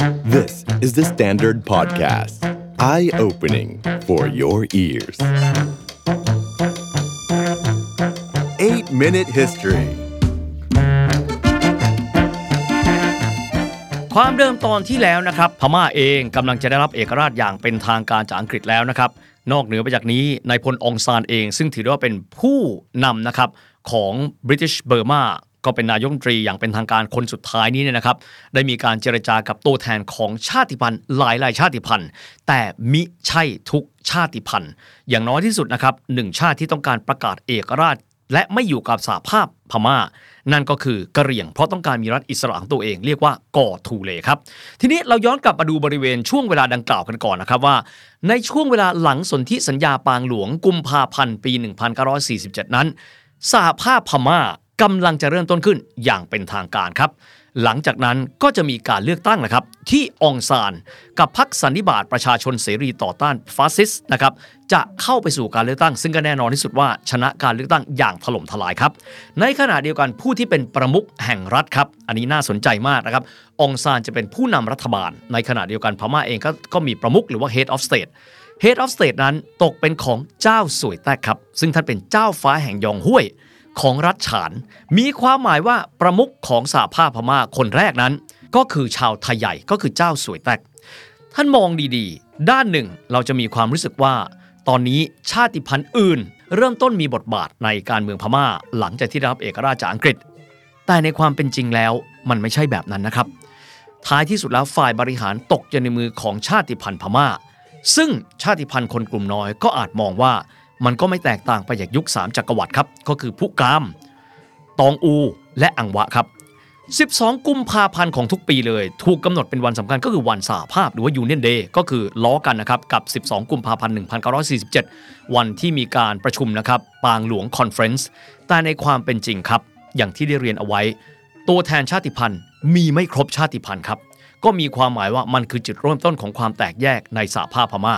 This is the Standard Podcast. Eye opening for your ears. 8 Minute History ความเดิมตอนที่แล้วนะครับ พม่าเองกำลังจะได้รับเอกราชอย่างเป็นทางการจากอังกฤษแล้วนะครับ นอกเหนือไปจากนี้นายพลองซานเอง ซึ่งถือว่าเป็นผู้นำนะครับของ British Burma ก็เป็นนายกรัฐมนตรีอย่างเป็นทางการคนสุดท้ายนี้เนี่ยนะครับ ได้มีการเจรจากับตัวแทนของชาติพันธุ์หลายหลายชาติพันธุ์ แต่มิใช่ทุกชาติพันธุ์ อย่างน้อยที่สุดนะครับหนึ่งชาติที่ต้องการประกาศเอกราช และไม่อยู่กับสหภาพพม่า นั่นก็คือกะเหรี่ยง เพราะต้องการมีรัฐอิสระของตัวเองเรียกว่าก่อทูเลครับ ทีนี้เราย้อนกลับมาดูบริเวณช่วงเวลาดังกล่าวกันก่อนนะครับว่า ในช่วงเวลาหลังสนธิสัญญาปางหลวงกุมภาพันธ์ปี 1947 นั้นสหภาพพม่า กำลังจะเริ่มต้นขึ้นอย่างเป็นทางการครับ หลังจากนั้นก็จะมีการเลือกตั้งนะครับ ที่องซานกับพรรคสันนิบาตประชาชนเสรีต่อต้านฟาสซิสต์นะครับจะเข้าไปสู่การเลือกตั้ง ซึ่งก็แน่นอนที่สุดว่าชนะการเลือกตั้งอย่างถล่มทลายครับ ในขณะเดียวกันผู้ที่เป็นประมุขแห่งรัฐครับ อันนี้น่าสนใจมากนะครับ องซานจะเป็นผู้นำรัฐบาล ในขณะเดียวกันพม่าเองก็ก็มีประมุขหรือว่า head of state head of state นั้นตกเป็นของเจ้าสวยแต้ครับ ซึ่งท่านเป็นเจ้าฟ้าแห่งยองห้วย ของรัฐฉาน มีความหมายว่าประมุขของสหภาพพม่าคนแรกนั้น ก็คือชาวไทยใหญ่ก็คือเจ้าสวยแตกท่านมองดีๆ ด้านหนึ่งเราจะมีความรู้สึกว่า ตอนนี้ชาติพันธุ์อื่น เริ่มต้นมีบทบาทในการเมืองพม่า หลังจากที่รับเอกราชจากอังกฤษ แต่ในความเป็นจริงแล้วมันไม่ใช่แบบนั้นนะครับ ท้ายที่สุดแล้วฝ่ายบริหารตกอยู่ในมือของชาติพันธุ์พม่า ซึ่งชาติพันธุ์คนกลุ่มน้อยก็อาจมองว่า มันก็ไม่แตกต่างไปจากยุค 3 จักรวรรดิครับ ก็คือพุกาม ตองอู และอังวะครับ 12 กุมภาพันธ์ของทุกปีเลย ถูกกำหนดเป็นวันสำคัญก็คือวันสหภาพหรือว่า Union Day ก็คือล้อกันนะครับกับ 12 กุมภาพันธ์ 1947 วันที่มีการประชุมนะครับปางหลวง Conference แต่ในความเป็นจริงครับ อย่างที่ได้เรียนเอาไว้ ตัวแทนชาติพันธุ์มีไม่ครบชาติพันธุ์ครับก็มีความหมายว่ามันคือจุดเริ่มต้นของความแตกแยกในสหภาพพม่า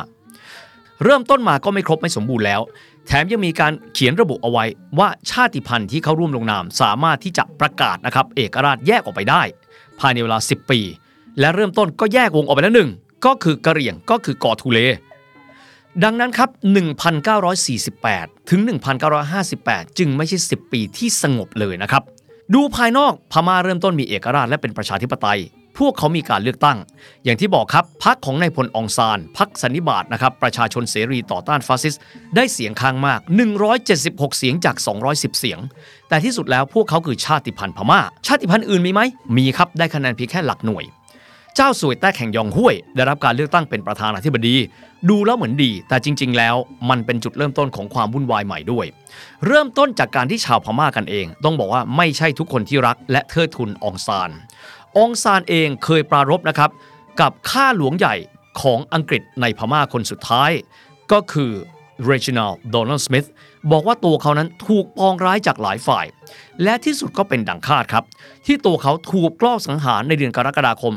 เริ่มต้นมาก็ไม่ครบไม่สมบูรณ์แล้ว แถมยังมีการเขียนระบุเอาไว้ว่าชาติพันธุ์ที่เข้าร่วมลงนามสามารถที่จะประกาศนะครับเอกราชแยกออกไปได้ ภายในเวลา 10 ปี และเริ่มต้นก็แยกวงออกไปแล้วหนึ่งก็คือกะเหรี่ยงก็คือกอทูเล ดังนั้นครับ 1948 ถึง 1958 จึงไม่ใช่ 10 ปีที่สงบเลยนะครับ ดูภายนอกพม่าเริ่มต้นมีเอกราชและเป็นประชาธิปไตย พวกเขามีการเลือกตั้ง อย่างที่บอกครับพรรคของนายพลองซานพรรคสันนิบาตนะครับประชาชนเสรีต่อต้านฟาสซิสต์ได้เสียงข้างมาก 176 เสียงจาก 210 เสียง แต่ที่สุดแล้วพวกเขาคือชาติพันธุ์พม่า ชาติพันธุ์อื่นมีไหมมีครับได้คะแนนเพียงแค่หลักหน่วย เจ้าสวยแต้แข่งยองห้วย ได้รับการเลือกตั้งเป็นประธานาธิบดี ดูแล้วเหมือนดี แต่จริง ๆ แล้วมันเป็นจุดเริ่มต้นของความวุ่นวายใหม่ด้วย เริ่มต้นจากการที่ชาวพม่ากันเอง ต้องบอกว่าไม่ใช่ทุกคนที่รักและเทิดทุนองซาน องซานเองเคยปรารบนะครับ กับข้าหลวงใหญ่ของอังกฤษในพม่าคนสุดท้าย ก็คือ Reginald Donald Smith บอกว่าตัวเขานั้นถูกปองร้ายจากหลายฝ่าย และที่สุดก็เป็นดังคาดครับ ที่ตัวเขาถูกกลอบสังหารในเดือนกรกฎาคม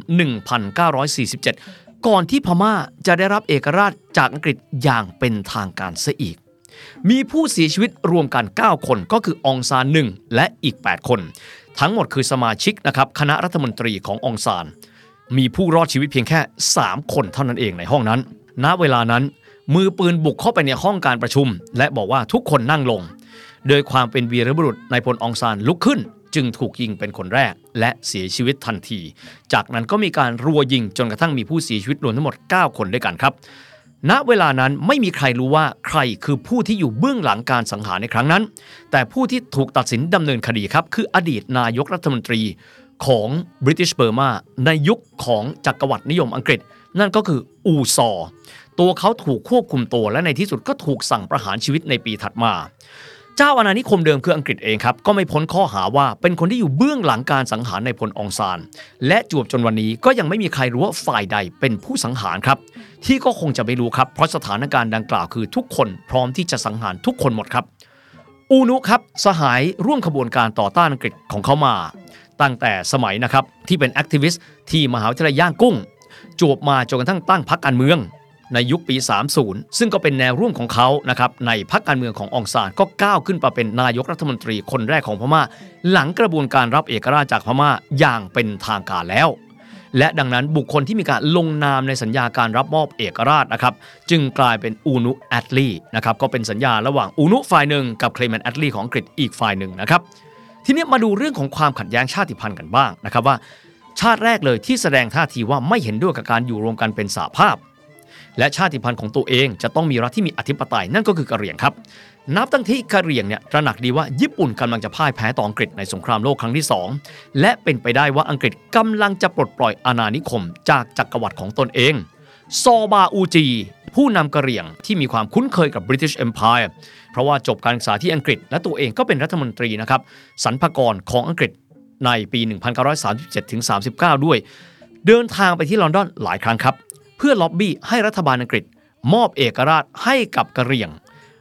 1947 ก่อนที่พม่าจะได้รับเอกราชจากอังกฤษอย่างเป็นทางการซะอีก มีผู้เสียชีวิตรวมกัน 9 คนก็คือองซานหนึ่งและอีก 8 คน ทั้งหมดคือสมาชิกนะครับคณะรัฐมนตรีขององซาน มีผู้รอดชีวิตเพียงแค่ 3 คนเท่านั้นเองในห้องนั้น ณเวลานั้น มือปืนบุกเข้าไปในห้องการประชุม และบอกว่าทุกคนนั่งลง โดยความเป็นวีรบุรุษนายพลองซานลุกขึ้น จึงถูกยิงเป็นคนแรก และเสียชีวิตทันที จากนั้นก็มีการรัวยิงจนกระทั่งมีผู้เสียชีวิตรวมทั้งหมด 9 คนด้วยกันครับ ณเวลานั้นไม่มีใครรู้ว่าใครคือผู้ที่อยู่เบื้องหลังการสังหารในครั้งนั้น แต่ผู้ที่ถูกตัดสินดำเนินคดีครับ คืออดีตนายกรัฐมนตรีของบริติชเบอร์มาในยุคของจักรวรรดินิยมอังกฤษ นั่นก็คืออูซอ ตัวเขาถูกควบคุมตัวและในที่สุดก็ถูกสั่งประหารชีวิตในปีถัดมา เจ้าอาณานิคมเดิมคืออังกฤษเองครับ ก็ไม่พ้นข้อหาว่าเป็นคนที่อยู่เบื้องหลังการสังหารในพลองซาน และจวบจนวันนี้ก็ยังไม่มีใครรู้ว่าฝ่ายใดเป็นผู้สังหารครับ ที่ก็คงจะไม่รู้ครับ เพราะสถานการณ์ดังกล่าวคือทุกคนพร้อมที่จะสังหารทุกคนหมดครับ อูนุครับสหายร่วมขบวนการต่อต้านอังกฤษของเขามา ตั้งแต่สมัยนะครับที่เป็นแอคทิวิสต์ที่มหาวิทยาลัยย่างกุ้งจวบมาจนกระทั่งตั้งพรรคการเมือง ในยุคปี 30 ซึ่งก็เป็นแนวร่วมของเขานะครับในพรรคการเมืองขององซานก็ก้าวขึ้นมาเป็นนายกรัฐมนตรีคนแรกของพม่า หลังกระบวนการรับเอกราชจากพม่าอย่างเป็นทางการแล้ว และดังนั้นบุคคลที่มีการลงนามในสัญญาการรับมอบเอกราชนะครับจึงกลายเป็นอูนุแอตลีนะครับก็เป็นสัญญาระหว่างอูนุฝ่ายหนึ่งกับเคลเมนแอตลีของอังกฤษอีกฝ่ายหนึ่งนะครับทีนี้มาดูเรื่องของความขัดแย้งชาติพันธุ์กันบ้างนะครับว่า ชาติแรกเลยที่แสดงท่าทีว่าไม่เห็นด้วยกับการอยู่รวมกันเป็นสหภาพ และชาติพันธุ์ของตัวเองจะต้องมีรัฐที่มีอธิปไตยนั่นก็คือกะเหรี่ยงครับ นับตั้งที่กะเหรี่ยงเนี่ยตระหนักดีว่าญี่ปุ่นกำลังจะพ่ายแพ้ต่ออังกฤษในสงครามโลกครั้งที่ 2 และเป็นไปได้ว่าอังกฤษกำลังจะปลดปล่อยอาณานิคม จากจักรวรรดิของตนเองซอบาอูจีผู้นำกะเหรี่ยงที่มีความคุ้นเคยกับ British Empire เพราะว่าจบการศึกษาที่อังกฤษและตัวเองก็เป็นรัฐมนตรีนะครับสรรพากรของอังกฤษในปี 1937-39 ด้วย เดินทางไปที่ลอนดอนหลายครั้งครับ เพื่อล็อบบี้ให้รัฐบาลอังกฤษ มอบเอกราชให้กับกะเหรี่ยง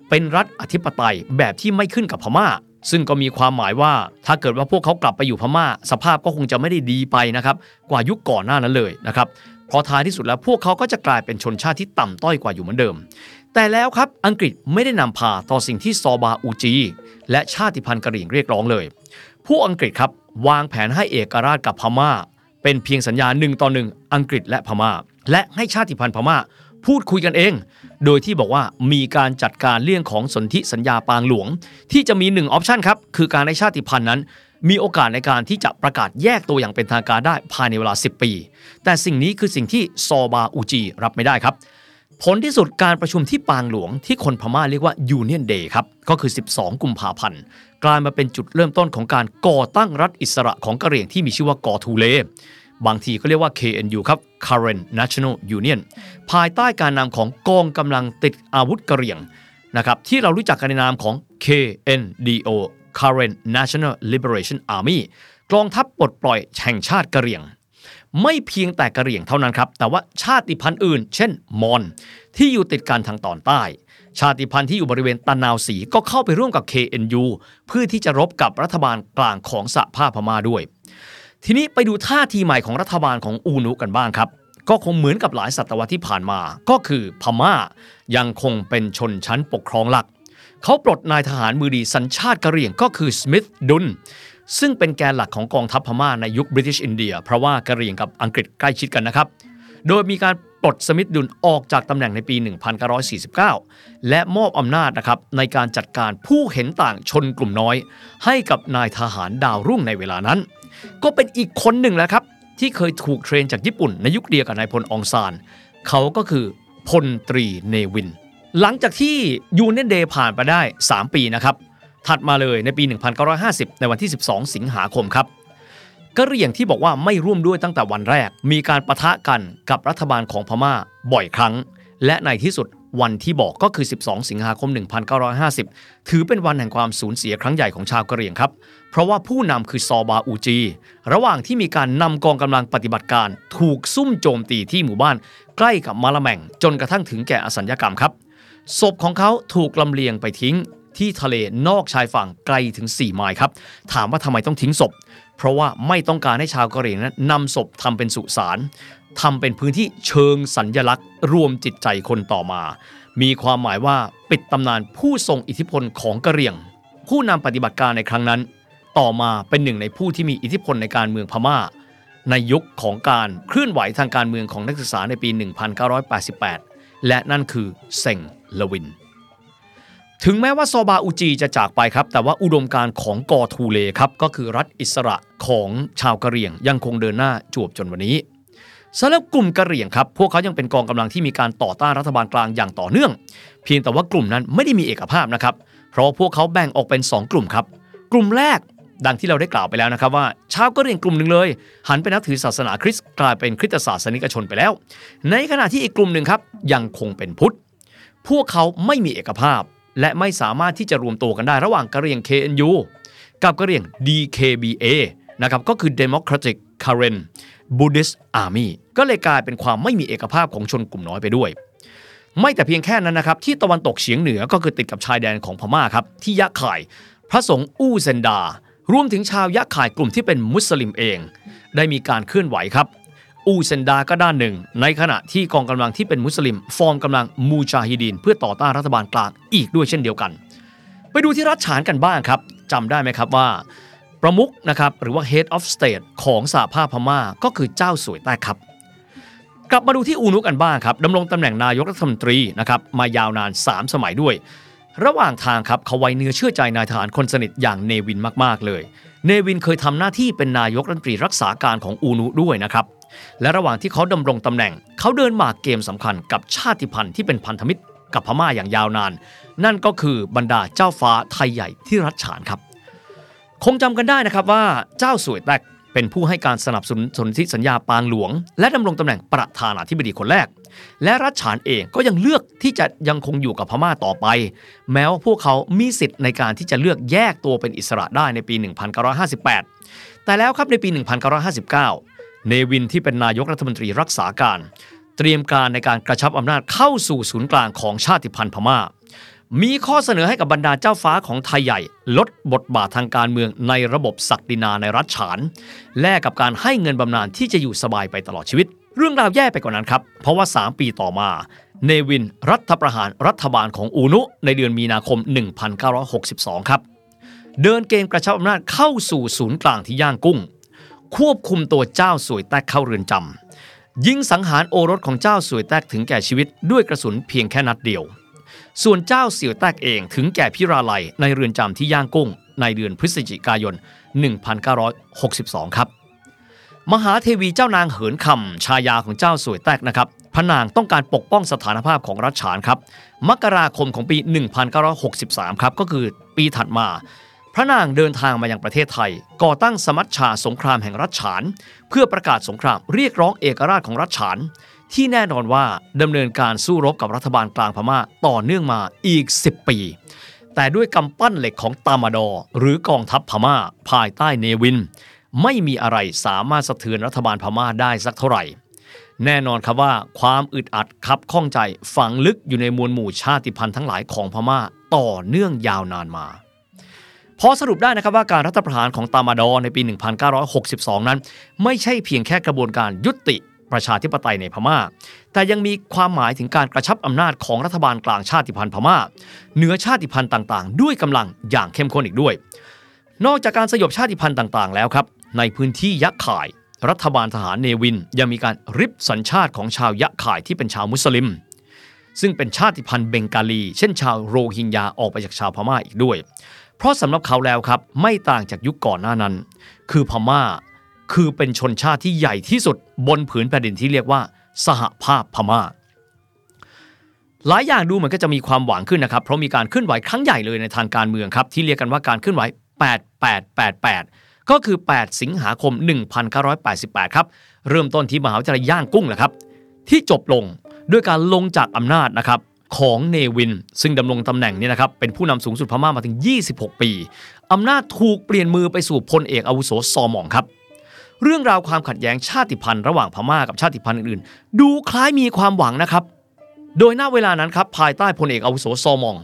เป็นรัฐอธิปไตยแบบที่ไม่ขึ้นกับพม่า ซึ่งก็มีความหมายว่าถ้าเกิดว่าพวกเขากลับไปอยู่พม่า สภาพก็คงจะไม่ได้ดีไปนะครับกว่ายุคก่อนหน้านั้นเลยนะครับเพราะท้ายที่สุดแล้วพวกเขาก็จะกลายเป็นชนชาติที่ต่ำต้อยกว่าอยู่เหมือนเดิม แต่แล้วครับอังกฤษไม่ได้นำพาต่อสิ่งที่ซอบาอูจี และชาติพันธุ์กะเหรี่ยงเรียกร้องเลย ผู้อังกฤษครับวางแผนให้เอกราชกับพม่า เป็นเพียงสัญญาหนึ่งต่อหนึ่งอังกฤษและพม่า และให้ชาติพันธุ์พม่า พูดคุยกันเอง โดยที่บอกว่ามีการจัดการเรื่องของสนธิสัญญาปางหลวง ที่จะมีหนึ่งออปชันครับ คือการให้ชาติพันธุ์นั้น มีโอกาสในการที่จะประกาศแยกตัวอย่างเป็นทางการได้ภายในเวลา 10 ปี แต่สิ่งนี้คือสิ่งที่ซอบาอูจีรับไม่ได้ครับผลที่สุดการประชุมที่ปางหลวงที่คนพม่าเรียกว่า Union Day ครับก็คือ 12 กุมภาพันธ์กลายมาเป็นจุดเริ่มต้นของการก่อตั้งรัฐอิสระของกะเหรี่ยงที่มีชื่อว่ากอทูเล บางทีก็เรียกว่า KNU ครับ Current National Union ภายใต้การนำของกองกำลังติดอาวุธกะเหรี่ยงนะครับที่เรารู้จักกันในนามของ KNDO Current National Liberation Army กองทัพปลดปล่อยแห่งชาติกะเหรี่ยง ไม่เพียงแต่กะเหรี่ยงเท่านั้นครับ แต่ว่าชาติพันธุ์อื่น เช่น มอญที่อยู่ติดกันทางตอนใต้ ชาติพันธุ์ที่อยู่บริเวณตะนาวสีก็เข้าไปร่วมกับ KNU เพื่อที่จะรบกับรัฐบาลกลางของสหภาพพม่าด้วย ทีนี้ไปดูท่าทีใหม่ของรัฐบาลของอูนุกันบ้างครับ ก็คงเหมือนกับหลายศตวรรษที่ผ่านมา ก็คือพม่ายังคงเป็นชนชั้นปกครองหลัก เขาปลดนายทหารมือดีสัญชาติกะเหรี่ยงก็คือสมิธดุนซึ่งเป็นแกนหลักของกองทัพพม่าในยุคบริ t ิชอินเดียเพราะว่ากะเหรี่ยงกับอังกฤษใกล้ชิดกันนะครับ โดยมีการปลดสมิธดุลออกจากตำแหน่งในปี 1949 และมอบอำนาจนะครับในการจัดการผู้เห็นต่างชนกลุ่มน้อย ให้กับนายทหารดาวรุ่งในเวลานั้น ก็เป็นอีกคนหนึ่งแหละครับ ที่เคยถูก train จากญี่ปุ่น ในยุคเดียวกับนายพลอองซาน เขาก็คือพลตรีเนวิน หลังจากที่ Union Day ผ่านไปได้ 3 ปีนะครับถัดมาเลยในปี 1950 ในวันที่ 12 สิงหาคมครับกะเหรี่ยงที่บอกว่าไม่ร่วมด้วยตั้งแต่วันแรก มีการประทะกันกับรัฐบาลของพม่าบ่อยครั้ง และในที่สุดวันที่บอกก็คือ 12 สิงหาคม 1950 ถือเป็นวันแห่งความสูญเสียครั้งใหญ่ของชาวกะเหรี่ยงครับ เพราะว่าผู้นำคือซอบาอูจี ระหว่างที่มีการนำกองกำลังปฏิบัติการ ถูกซุ่มโจมตีที่หมู่บ้าน ใกล้กับมาละแมงจนกระทั่งถึงแก่อสัญญกรรมครับ ศพของเขาถูกลำเลียงไปทิ้งที่ทะเลนอกชายฝั่งไกลถึง 4 ไมล์ครับ ถามว่าทำไมต้องทิ้งศพ เพราะว่าไม่ต้องการให้ชาวกะเหรี่ยงนั้นนำศพทำเป็นสุสานทำเป็นพื้นที่เชิงสัญญลักษณ์ รวมจิตใจคนต่อมา มีความหมายว่าปิดตำนานผู้ทรงอิทธิพลของกะเหรี่ยง ผู้นำปฏิบัติการในครั้งนั้น ต่อมาเป็นหนึ่งในผู้ที่มีอิทธิพลในการเมืองพม่า ในยุคของการเคลื่อนไหวทางการเมืองของนักศึกษาในปี 1988 และนั่นคือเซ็งลวิน ถึงแม้ว่าซอบาอูจีจะจากไปครับ แต่ว่าอุดมการของกอทูเลครับก็คือรัฐอิสระของชาวกะเหรี่ยงยังคงเดินหน้าจวบจนวันนี้สำหรับกลุ่มกะเหรี่ยงครับ พวกเขายังเป็นกองกำลังที่มีการต่อต้านรัฐบาลกลางอย่างต่อเนื่อง เพียงแต่ว่ากลุ่มนั้นไม่ได้มีเอกภาพนะครับ เพราะพวกเขาแบ่งออกเป็น 2 กลุ่มครับ กลุ่มแรก ดังที่เราได้กล่าวไปแล้วนะครับว่าชาวกะเหรี่ยงกลุ่มหนึ่งเลย หันไปนับถือศาสนาคริสต์กลายเป็นคริสตศาสนิกชนไปแล้ว ในขณะที่อีกกลุ่มหนึ่งครับยังคงเป็นพุทธ พวกเขาไม่มีเอกภาพ และไม่สามารถที่จะรวมตัวกันได้ระหว่างกะเหรี่ยง KNU กับกะเหรี่ยง DKBA นะครับก็คือ Democratic Karen Buddhist Army ก็เลยกลายเป็นความไม่มีเอกภาพของชนกลุ่มน้อยไปด้วย ไม่แต่เพียงแค่นั้นนะครับที่ตะวันตกเฉียงเหนือก็คือติดกับชายแดนของพม่าครับที่ยะข่พระสงฆ์อู้เซนดา รวมถึงชาวยะข่ายกลุ่มที่เป็นมุสลิมเอง ได้มีการเคลื่อนไหวครับ อูเซนดาก็ด้านหนึ่ง ในขณะที่กองกำลังที่เป็นมุสลิม ฟอร์มกำลังมูจาฮิดีนเพื่อต่อต้านรัฐบาลกลางอีกด้วยเช่นเดียวกัน ไปดูที่รัฐฉานกันบ้างครับจำได้ไหมครับว่า ประมุขนะครับหรือว่า Head of State ของสหภาพพม่าก็คือเจ้าสวยแต้ครับกลับมาดูที่อูนุกันบ้างครับดำรงตำแหน่งนายกรัฐมนตรีนะครับมายาวนาน 3 สมัยด้วย ระหว่างทางครับเขาไว้เนื้อเชื่อใจนายทหารคนสนิทอย่างเนวินมากๆเลย เนวินเคยทำหน้าที่เป็นนายกรัฐมนตรีรักษาการของอูนุด้วยนะครับ และระหว่างที่เขาดำรงตำแหน่ง เขาเดินหมากเกมสำคัญกับชาติพันธุ์ที่เป็นพันธมิตรกับพม่าอย่างยาวนาน นั่นก็คือบรรดาเจ้าฟ้าไทยใหญ่ที่รัชฉานครับ คงจำกันได้นะครับว่าเจ้าสวยแตกเป็นผู้ให้การสนับสนุนสนธิสัญญาปางหลวง และดำรงตำแหน่งประธานาธิบดีคนแรก และรัชฉานเองก็ยังเลือกที่จะยังคงอยู่กับพม่าต่อไป แม้ว่าพวกเขามีสิทธิ์ในการที่จะเลือกแยกตัวเป็นอิสระได้ในปี 1958 แต่แล้วครับในปี 1959 เนวินที่เป็นนายกรัฐมนตรีรักษาการ เตรียมการในการกระชับอำนาจเข้าสู่ศูนย์กลางของชาติพันธุ์พม่ามีข้อเสนอให้กับบรรดาเจ้าฟ้าของไทยใหญ่ ลดบทบาททางการเมืองในระบบศักดินาในรัฐฉาน แลกกับการให้เงินบำนาญที่จะอยู่สบายไปตลอดชีวิต เรื่องราวแย่ไปกว่านั้นครับ เพราะว่า 3 ปีต่อมา เนวินรัฐประหารรัฐบาลของอูนุ ในเดือนมีนาคม 1962 ครับ เดินเกมกระชับอำนาจเข้าสู่ศูนย์กลางที่ย่างกุ้ง ควบคุมตัวเจ้าสวยแตกเข้าเรือนจำยิงสังหารโอรสของเจ้าสวยแตกถึงแก่ชีวิตด้วยกระสุนเพียงแค่นัดเดียว ส่วนเจ้าเสี่ยวแตกเองถึงแก่พิราลัยในเรือนจำที่ย่างกุ้ง ในเดือนพฤศจิกายน 1962 ครับ มหาเทวีเจ้านางเหินคำชายาของเจ้าสวยแตกนะครับพระนางต้องการปกป้องสถานภาพของรัชฉานครับ มกราคมของปี 1963 ครับ ก็คือปีถัดมา พระนางเดินทางมายังประเทศไทย ก่อตั้งสมัชชาสงครามแห่งรัชฉาน เพื่อประกาศสงครามเรียกร้องเอกราชของรัชฉาน ที่แน่นอนว่าดำเนินการสู้รบกับรัฐบาลกลางพม่าต่อเนื่องมาอีก 10 ปี แต่ด้วยกำปั้นเหล็กของตามาดอ หรือกองทัพพม่า ภายใต้เนวิน ไม่มีอะไรสามารถสะเทือนรัฐบาลพม่าได้สักเท่าไหร่ แน่นอนครับว่าความอึดอัดคับข้องใจฝังลึกอยู่ในมวลหมู่ชาติพันธุ์ทั้งหลายของพม่าต่อเนื่องยาวนานมาพอสรุปได้นะครับว่าการรัฐประหารของตามาดอในปี 1962 นั้น ไม่ใช่เพียงแค่กระบวนการยุติประชาธิปไตยในพม่า แต่ยังมีความหมายถึงการกระชับอำนาจของรัฐบาลกลางชาติพันธุ์พม่า เหนือชาติพันธุ์ต่างๆ ด้วยกำลังอย่างเข้มข้นอีกด้วย นอกจากการสยบชาติพันธุ์ต่างๆ แล้วครับ ในพื้นที่ยะข่าย รัฐบาลทหารเนวินยังมีการริบสัญชาติของชาวยะข่ายที่เป็นชาวมุสลิม ซึ่งเป็นชาติพันธุ์เบงกาลี เช่นชาวโรฮิงญาออกไปจากชาวพม่าอีกด้วย เพราะสำหรับเขาแล้วครับไม่ต่างจากยุคก่อนหน้านั้น คือพม่าคือเป็นชนชาติที่ใหญ่ที่สุดบนผืนแผ่นดินที่เรียกว่า สหภาพพม่าหลายอย่างดูเหมือนก็จะมีความหวังขึ้นนะครับ เพราะมีการเคลื่อนไหวครั้งใหญ่เลยในทางการเมืองครับ ที่เรียกกันว่าการเคลื่อนไหว 8888 ก็คือ 8 สิงหาคม 1988 ครับ เริ่มต้นที่มหาวิทยาลัยย่างกุ้งแหละครับ ที่จบลงด้วยการลงจากอำนาจนะครับของเนวิน ซึ่งดำรงตำแหน่งนี้นะครับเป็นผู้นำสูงสุดพม่ามาถึง 26 ปีอำนาจถูกเปลี่ยนมือไปสู่พลเอกอาวุโสซอมองครับเรื่องราวความขัดแย้งชาติพันธุ์ระหว่างพม่ากับชาติพันธุ์อื่นๆ ดูคล้ายมีความหวังนะครับ โดยหน้าเวลานั้นครับภายใต้พลเอกอาวุโสซอมอง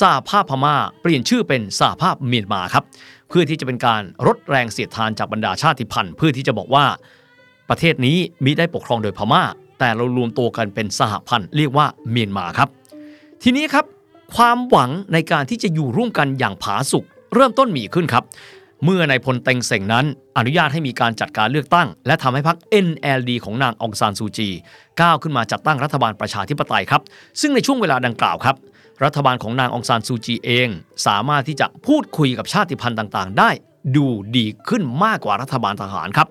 สหภาพพม่าเปลี่ยนชื่อเป็นสหภาพเมียนมาครับ เพื่อที่จะเป็นการลดแรงเสียดทานจากบรรดาชาติพันธุ์ เพื่อที่จะบอกว่า ประเทศนี้มิได้ปกครองโดยพม่า แต่เรารวมตัวกันเป็นสหพันธ์เรียกว่าเมียนมาครับ ทีนี้ครับ ความหวังในการที่จะอยู่ร่วมกันอย่างผาสุกเริ่มต้นมีขึ้นครับ เมื่อนายพลเต็งเซ็งนั้น อนุญาตให้มีการจัดการเลือกตั้ง และทำให้พรรค NLD ของนางองซานซูจี ก้าวขึ้นมาจัดตั้งรัฐบาลประชาธิปไตยครับ ซึ่งในช่วงเวลาดังกล่าวครับ รัฐบาลของนางองซานซูจีเอง สามารถที่จะพูดคุยกับชาติพันธุ์ต่างๆ ได้ดูดีขึ้นมากกว่ารัฐบาลทหารครับ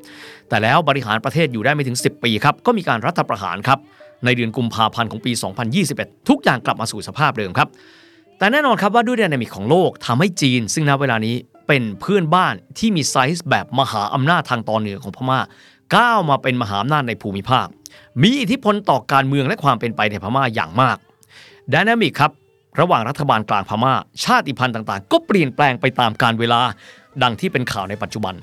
แต่แล้วบริหารประเทศอยู่ได้ไม่ถึง 10 ปีครับ ก็มีการรัฐประหารครับ ในเดือนกุมภาพันธ์ของปี 2021 ทุกอย่างกลับมาสู่สภาพเดิมครับ แต่แน่นอนครับว่าด้วย dynamic ของโลกทำให้จีน ซึ่งณเวลานี้เป็นเพื่อนบ้านที่มีไซส์แบบมหาอำนาจทางตอนเหนือของพม่า ก้าวมาเป็นมหาอำนาจในภูมิภาค มีอิทธิพลต่อการเมืองและความเป็นไปในพม่าอย่างมาก dynamic ครับ ระหว่างรัฐบาลกลางพม่า ชาติพันธุ์ต่างๆ ก็เปลี่ยนแปลงไปตามกาลเวลา ดังที่เป็นข่าวในปัจจุบัน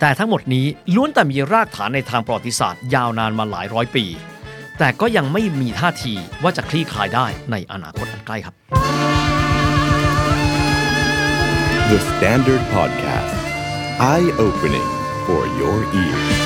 แต่ทั้งหมดนี้ล้วนแต่มีรากฐานในทางประวัติศาสตร์ ยาวนานมาหลายร้อยปี แต่ก็ยังไม่มีท่าทีว่าจะคลี่คลายได้ในอนาคตอันใกล้ครับ The Standard Podcast. Eye opening for your ears.